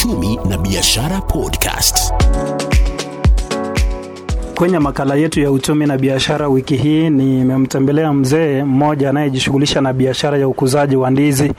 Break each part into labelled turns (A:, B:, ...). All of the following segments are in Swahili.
A: Uchumi na Biashara Podcast.
B: Kwenye makala yetu ya uchumi na biashara wiki hii nimemtembelea mzee mmoja anayejishughulisha na biashara ya ukuzaji wa ndizi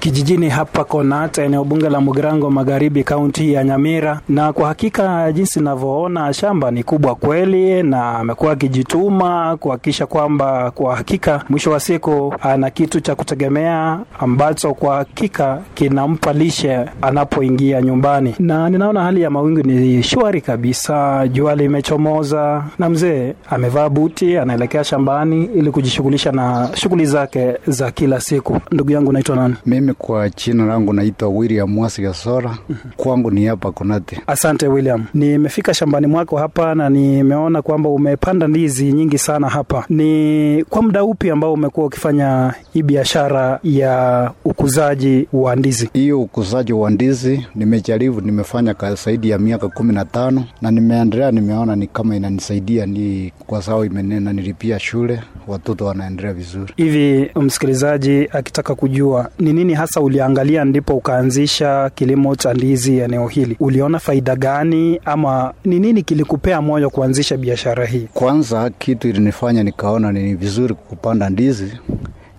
B: kijijini hapa Konata, eneo bunge la Mugirango Magharibi, kaunti ya Nyamira. Na kwa hakika jinsi ninavyoona shamba ni kubwa kweli, na amekuwa akijituma kuhakikisha kwamba kwa hakika mwisho wa siku ana kitu cha kutegemea ambacho kwa hakika kinampa lishe anapoingia nyumbani. Na ninaona hali ya mawingu ni shwari kabisa, jua limechomoza na mzee amevaa buti, anaelekea shambani ili kujishughulisha na shughuli zake za kila siku. Ndugu yangu, naitwa nani?
C: Kwa jina langu naitwa William Mwasi Gasora. Kwangu ni hapa Konate.
B: Asante William, nimefika shambani mwako hapa na nimeona kwamba umepanda ndizi nyingi sana hapa. Ni kwa muda upi ambao umekuwa ukifanya hii biashara ya ukuzaji wa ndizi?
C: Hiyo ukuzaji wa ndizi nimejaribu, nimefanya kwa zaidi ya miaka kumi na tano na nimeendelea, nimeona ni kama inanisaidia, ni kwa sababu imenena nilipia shule, watoto wanaendelea vizuri.
B: Hivi msikilizaji akitaka kujua ni nini hasa uliangalia ndipo ukaanzisha kilimo cha ndizi eneo hili, uliona faida gani ama ni nini kilikupea moyo kuanzisha biashara hii?
C: Kwanza kitu ilinifanya nikaona ni vizuri kupanda ndizi.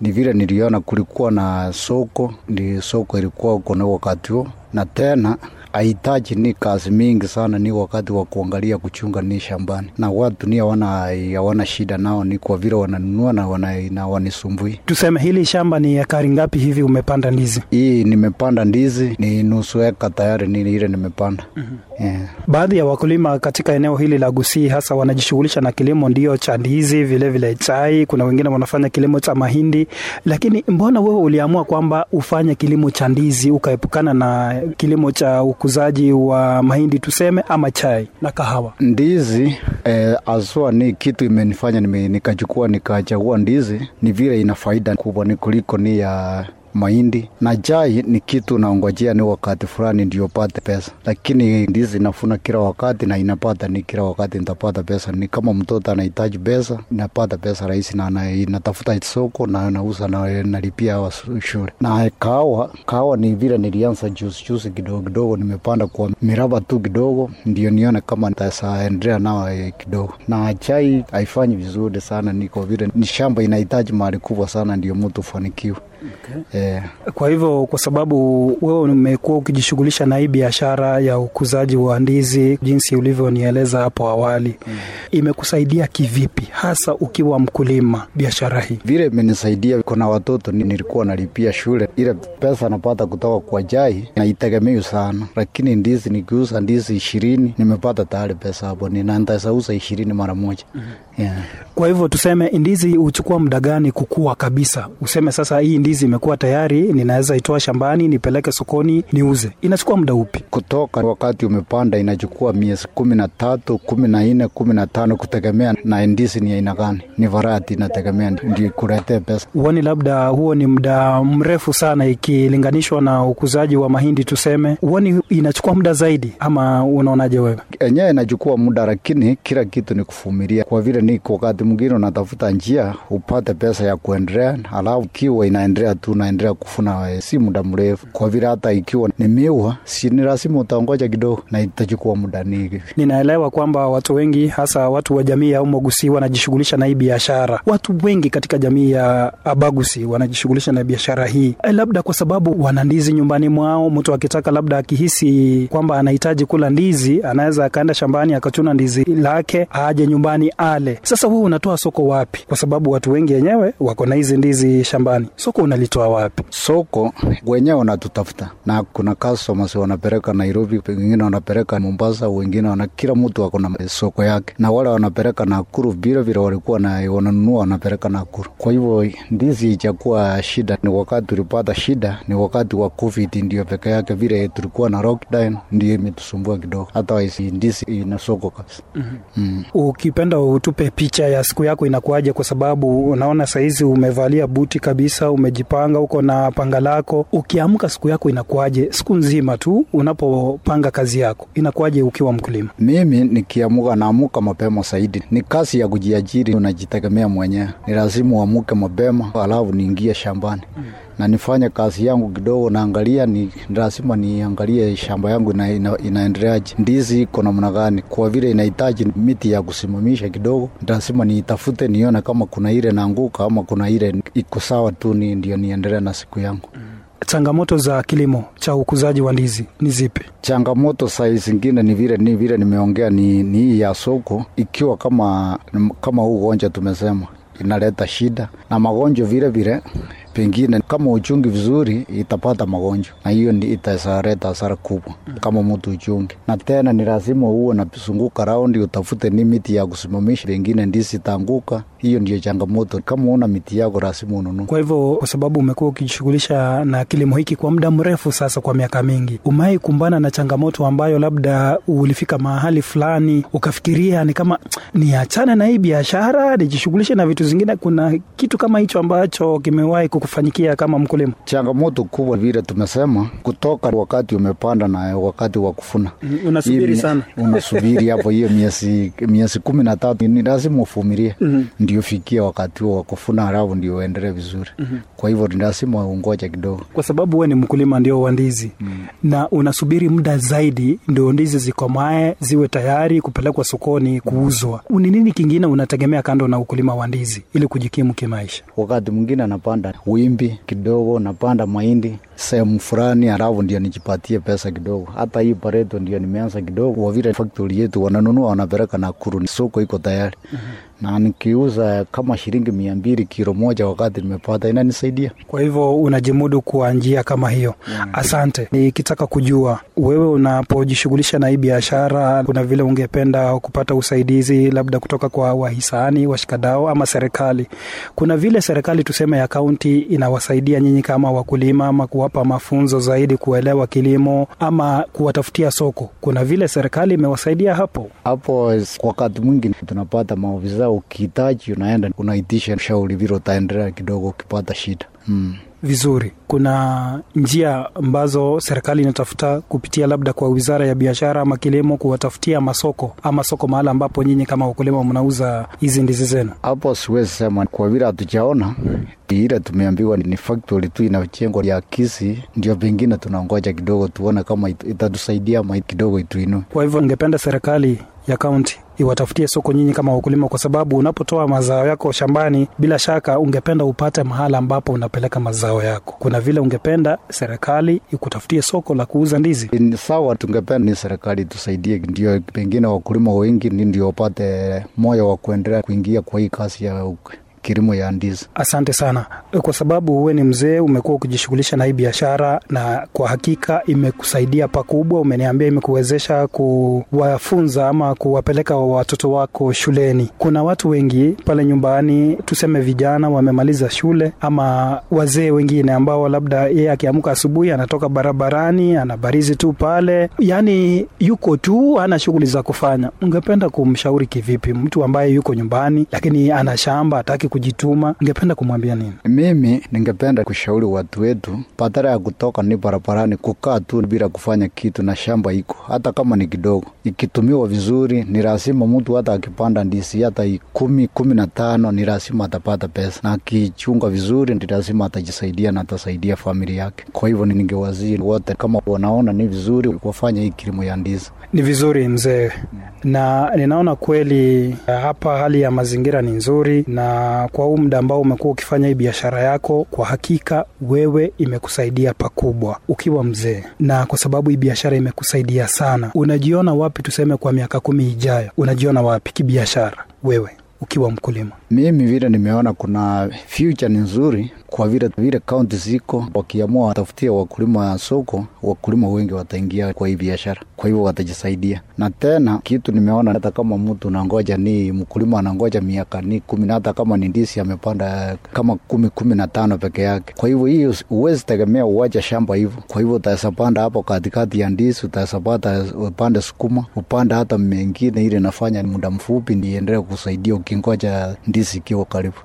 C: Ni vile niliona kulikuwa na soko, ndi soko ilikuwa uko na wakati huo, na tena hahitaji ni kazi mingi sana, ni wakati wa kuangalia kuchunga ni shambani, na watu ni hawana shida nao, ni kwa vile wananunua na wana, na wanisumbui.
B: Tuseme hili shamba ni ekari ngapi hivi umepanda ndizi?
C: Hii nimepanda ndizi ni nusu eka tayari, ni ile nimepanda mm-hmm. Yeah.
B: Baadhi ya wakulima katika eneo hili la Gusii hasa wanajishughulisha na kilimo ndio cha ndizi, vile vile chai. Kuna wengine wanafanya kilimo cha mahindi, lakini mbona wewe uliamua kwamba ufanye kilimo cha ndizi ukaepukana na kilimo cha ukuzaji wa mahindi tuseme, ama chai na kahawa?
C: Ndizi eh, aswa ni kitu imenifanya nikachukua nikachagua ndizi, ni vile ina faida kubwa ni kuliko ni ya mahindi na chai ni kitu naongojea ni wakati fulani ndio pate pesa, lakini ndizi nafuna kila wakati na inapata ni kila wakati nitapata pesa. Ni kama mtoto anahitaji pesa, napata pesa rahisi na na- inatafuta soko na nauza na nalipia wa shule. Na kahawa, kahawa ni vile nilianza juzi juzi kidogo kidogo, nimepanda kwa miraba tu kidogo, ndio nione kama nitaendelea nao eh, kidogo. Na chai haifanyi vizuri sana, niko vile ni shamba inahitaji mali kubwa sana, ndio mtu ufanikiwe. Okay. Yeah.
B: Kwa hivyo, kwa sababu wewe umekuwa ukijishughulisha na hii biashara ya ukuzaji wa ndizi jinsi ulivyonieleza hapo awali mm. imekusaidia kivipi hasa ukiwa mkulima biashara hii?
C: vile imenisaidia, kuna watoto nilikuwa nalipia shule, ile pesa napata kutoka kwa jai naitegemei sana, lakini ndizi nikiuza ndizi ishirini nimepata tayari pesa hapo, nina ishirini mara moja yeah.
B: Kwa hivyo tuseme ndizi huchukua muda gani kukua kabisa? Useme sasa hii ndizi imekuwa tayari, ninaweza itoa shambani nipeleke sokoni niuze, inachukua muda upi?
C: Kutoka wakati umepanda inachukua miezi kumi na tatu kumi na nne kumi na tano kutegemea na ndizi ni aina gani, ni varati inategemea, ndio kuletee pesa.
B: Huoni labda huo ni muda mrefu sana ikilinganishwa na ukuzaji wa mahindi tuseme? Huoni inachukua muda zaidi, ama unaonaje wewe?
C: enyewe inachukua muda, lakini kila kitu ni kuvumilia, kwa vile ni wakati mwingine unatafuta njia upate pesa ya kuendelea, alafu kiwa inaendelea tu unaendelea kufuna, eh, si muda mrefu, kwa vile hata ikiwa ni miwa, si ni lazima utaongoja kidogo na itachukua muda ni
B: Ninaelewa kwamba watu wengi hasa watu wa jamii ya Umogusi wanajishughulisha na hii biashara. Watu wengi katika jamii ya Abagusi wanajishughulisha na biashara hii, e, labda kwa sababu wana ndizi nyumbani mwao. Mtu akitaka labda akihisi kwamba anahitaji kula ndizi, anaweza akaenda shambani akachuna ndizi lake aje nyumbani ale. Sasa wewe unatoa soko wapi? Kwa sababu watu wengi wenyewe wako na hizi ndizi shambani, soko una unalitoa wapi?
C: Soko wenyewe wanatutafuta na kuna customers wanapeleka Nairobi, wengine wanapeleka Mombasa, wengine wana, kila mtu ako na soko yake, na wale wanapeleka Nakuru vile vile walikuwa na wananunua wanapeleka Nakuru. Kwa hivyo ndizi ichakuwa shida, ni wakati tulipata shida ni wakati wa COVID ndio peke yake, vile tulikuwa na lockdown ndio imetusumbua kidogo, hata ndizi ina soko kabisa.
B: mm-hmm. mm. Ukipenda utupe picha ya siku yako inakuwaje, kwa sababu unaona saizi umevalia buti kabisa, umejipanga, uko na panga lako. Ukiamka siku yako inakuwaje, siku nzima tu unapopanga kazi yako inakuwaje ukiwa mkulima?
C: Mimi nikiamuka, naamuka mapema zaidi. Ni kazi ya kujiajiri, unajitegemea mwenyewe, ni lazima uamuke mapema, alafu niingie shambani mm na nifanye kazi yangu kidogo, naangalia ni lazima niangalie shamba yangu ina, ina, inaendeleaje, ndizi iko namna gani, kwa vile inahitaji miti ya kusimamisha kidogo, lazima niitafute nione kama kuna ile naanguka ama kuna ile iko sawa tu, ni ndio niendelee na siku yangu mm.
B: Changamoto za kilimo cha ukuzaji wa ndizi ni zipi?
C: Changamoto saa zingine ni vile ni vile nimeongea, ni, ni hii ya soko, ikiwa kama kama huu ugonjwa tumesema inaleta shida na magonjwa vile vile pengine kama uchungi vizuri itapata magonjwa na hiyo itasareta hasara kubwa kama mtu uchungi, na tena ni lazima uwe napizunguka raundi utafute ni miti ya kusimamisha, pengine ndizi itaanguka. Hiyo ndiyo changamoto, kama una miti yako lazima ununue.
B: Kwa hivyo, kwa sababu umekuwa ukijishughulisha na kilimo hiki kwa muda mrefu sasa, kwa miaka mingi, umewahi kumbana na changamoto ambayo labda ulifika mahali fulani ukafikiria ni kama niachane na hii biashara nijishughulishe na vitu zingine? Kuna kitu kama hicho ambacho kimewahi kufanyikia kama mkulima?
C: Changamoto kubwa vile tumesema, kutoka wakati umepanda na wakati wa kufuna,
B: unasubiri sana,
C: unasubiri hapo hiyo miezi miezi kumi na tatu ni lazima uvumilie mm -hmm. ndio fikia wakati huo wa kufuna, halafu ndio uendelee vizuri mm -hmm. Kwa hivyo lazima ungoja kidogo,
B: kwa sababu wewe ni mkulima ndio wa ndizi mm na unasubiri muda zaidi ndio ndizi zikomae ziwe tayari kupelekwa sokoni kuuzwa. Ni nini kingine unategemea kando na ukulima wa ndizi ili kujikimu kimaisha?
C: Wakati mwingine anapanda wimbi kidogo, napanda mahindi sehemu fulani, halafu ndio nijipatie pesa kidogo. Hata hii pareto ndio nimeanza kidogo, kwa vile factory yetu wananunua wanapeleka Nakuru, soko iko tayari mm -hmm. Na nikiuza kama shilingi mia mbili kilo moja wakati nimepata inanisaidia.
B: Kwa hivyo unajimudu kwa njia kama hiyo yeah. Asante. Nikitaka kujua wewe unapojishughulisha na hii biashara, kuna vile ungependa kupata usaidizi labda kutoka kwa wahisani, washikadao ama serikali? Kuna vile serikali tuseme ya kaunti inawasaidia nyinyi kama wakulima ama kuwapa mafunzo zaidi kuelewa kilimo ama kuwatafutia soko? Kuna vile serikali imewasaidia hapo?
C: Hapo wakati mwingi tunapata maofisa, ukihitaji unaenda unaitisha shauri vile utaendelea kidogo ukipata shida hmm.
B: Vizuri. Kuna njia ambazo serikali inatafuta kupitia labda kwa wizara ya biashara ama kilimo kuwatafutia masoko ama soko mahala ambapo nyinyi kama wakulima mnauza hizi ndizi zenu?
C: Hapo siwezi sema kwa vile hatujaona, ile tumeambiwa ni factory tu inajengwa ya Kisii, ndio pengine tunangoja kidogo tuone kama itatusaidia ama kidogo ituinue.
B: Kwa hivyo ningependa serikali ya kaunti iwatafutie soko nyinyi kama wakulima, kwa sababu unapotoa mazao yako shambani, bila shaka ungependa upate mahala ambapo unapeleka mazao yako. Kuna vile ungependa serikali ikutafutie soko la kuuza ndizi.
C: Ni sawa, tungependa ni serikali tusaidie, ndio pengine wakulima wengi ndio wapate moyo wa kuendelea kuingia kwa hii kazi ya kilimo ya ndizi.
B: Asante sana, kwa sababu wewe ni mzee, umekuwa ukijishughulisha na hii biashara, na kwa hakika imekusaidia pakubwa. Umeniambia imekuwezesha kuwafunza ama kuwapeleka watoto wako shuleni. Kuna watu wengi pale nyumbani, tuseme vijana wamemaliza shule, ama wazee wengine ambao labda yeye akiamka asubuhi anatoka barabarani, anabarizi tu pale, yaani yuko tu, ana shughuli za kufanya. Ungependa kumshauri kivipi mtu ambaye yuko nyumbani lakini ana shamba hataki kujituma, ningependa kumwambia nini?
C: Mimi ningependa kushauri watu wetu, badala ya kutoka ni barabarani, kukaa tu bila kufanya kitu, na shamba iko hata kama ni kidogo, ikitumiwa vizuri, ni lazima mtu hata akipanda ndizi hata kumi kumi na tano ni lazima atapata pesa, na akichunga vizuri, ni lazima atajisaidia na atasaidia familia yake. Kwa hivyo ningewazii wote, kama wanaona ni vizuri, wafanya hii kilimo ya ndizi.
B: Ni vizuri mzee, na ninaona kweli hapa hali ya mazingira ni nzuri, na kwa huu muda ambao umekuwa ukifanya hii biashara yako, kwa hakika wewe imekusaidia pakubwa ukiwa mzee, na kwa sababu hii biashara imekusaidia sana, unajiona wapi? Tuseme kwa miaka kumi ijayo, unajiona wapi kibiashara wewe ukiwa mkulima?
C: Mimi vile nimeona kuna future ni nzuri, kwa vile vile kaunti ziko, wakiamua watafutia wakulima soko, wakulima wengi wataingia kwa hii biashara, kwa hivyo watajisaidia. Na tena kitu nimeona, hata kama mtu nangoja ni mkulima anangoja miaka ni kumi, na hata kama ni ndizi amepanda kama kumi kumi na tano peke yake. Kwa hivyo hii huwezi tegemea uwacha shamba hivyo. Kwa hivyo utaweza panda hapo katikati ya ndizi, utaweza pata upande sukuma, upande hata mengine, ile nafanya muda mfupi ndiendelee kusaidia ukingoja ndizi ikiwa karibu.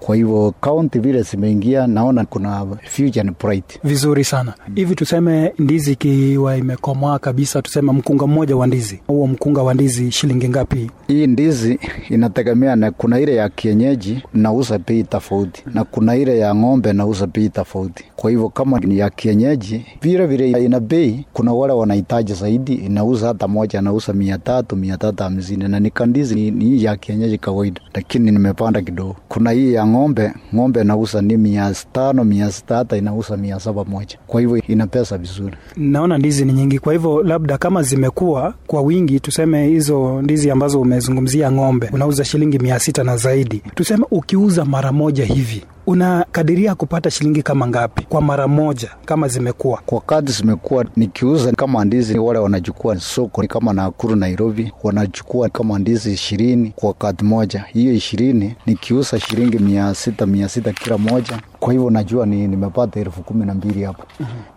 C: Kwa hivyo kaunti vile zimeingia, naona kuna future bright.
B: Vizuri sana. Hivi tuseme ndizi ikiwa imekomaa kabisa, tuseme mkunga mmoja wa ndizi, huo mkunga wa ndizi shilingi ngapi?
C: Hii ndizi inategemea na kuna ile ya kienyeji nauza bei tofauti na kuna ile ya ng'ombe nauza bei tofauti. Kwa hivyo kama ni ya kienyeji vile vile ina bei, kuna wale wanahitaji zaidi, inauza hata moja anauza mia tatu mia tatu hamsini na nikandizi ni, ni ya kienyeji kawaida, lakini nimepanda kidogo. Kuna hii ya ng'ombe, ng'ombe nauza ni mia tano mia sita hata inauza mia saba moja. Kwa hivyo ina pesa vizuri.
B: Naona ndizi ni nyingi, kwa hivyo labda kama zimekuwa kwa wingi, tuseme hizo ndizi ambazo umezungumzia ng'ombe unauza shilingi mia sita na zaidi, tuseme ukiuza mara moja hivi unakadiria kupata shilingi kama ngapi kwa mara moja kama zimekuwa?
C: Kwa kati zimekuwa nikiuza kama ndizi, wale wanachukua soko kama Nakuru, Nairobi, wanachukua kama ndizi ishirini kwa kati moja. Hiyo ishirini nikiuza shilingi mia sita mia sita kila moja kwa hivyo najua ni nimepata elfu kumi na mbili hapo.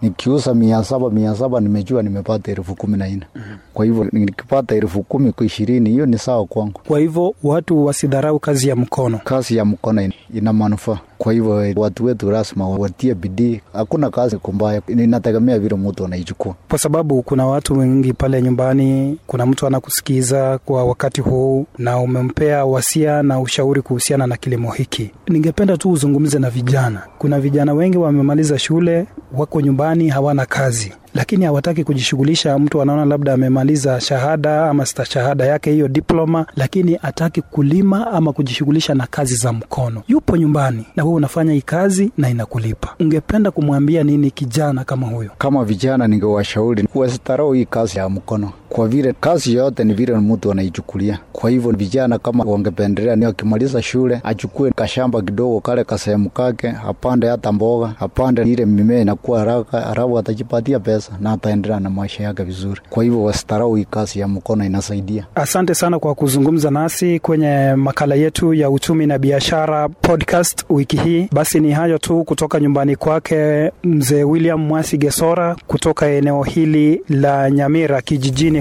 C: Nikiuza mia saba mia saba nimejua nimepata elfu kumi na nne Kwa hivyo nikipata elfu kumi kwa ishirini hiyo ni sawa kwangu.
B: Kwa hivyo watu wasidharau kazi ya mkono.
C: Kazi ya mkono ina manufaa. Kwa hivyo watu wetu rasma watie bidii. Hakuna kazi kumbaya, inategemea vile mtu anaichukua.
B: kwa sababu kuna watu wengi pale nyumbani, kuna mtu anakusikiza kwa wakati huu na umempea wasia na ushauri kuhusiana na kilimo hiki. Ningependa tu uzungumze na vijana. Kuna vijana wengi wamemaliza shule, wako nyumbani, hawana kazi lakini hawataki kujishughulisha. Mtu anaona labda amemaliza shahada ama stashahada yake hiyo diploma, lakini hataki kulima ama kujishughulisha na kazi za mkono. Yupo nyumbani na wewe unafanya hii kazi na inakulipa. Ungependa kumwambia nini kijana kama huyo?
C: Kama vijana, ningewashauri wasitarau hii kazi ya mkono, kwa vile kazi yote ni vile mtu anaichukulia. Kwa hivyo vijana kama wangependelea, ni akimaliza shule achukue kashamba kidogo kale kasehemu kake, apande hata mboga, apande ile mimea inakuwa haraka, alafu atajipatia pesa na ataendelea na maisha yake vizuri. Kwa hivyo wasitarau hii kazi ya mkono, inasaidia.
B: Asante sana kwa kuzungumza nasi kwenye makala yetu ya uchumi na biashara podcast wiki hii. Basi ni hayo tu kutoka nyumbani kwake mzee William Mwasi Gesora kutoka eneo hili la Nyamira kijijini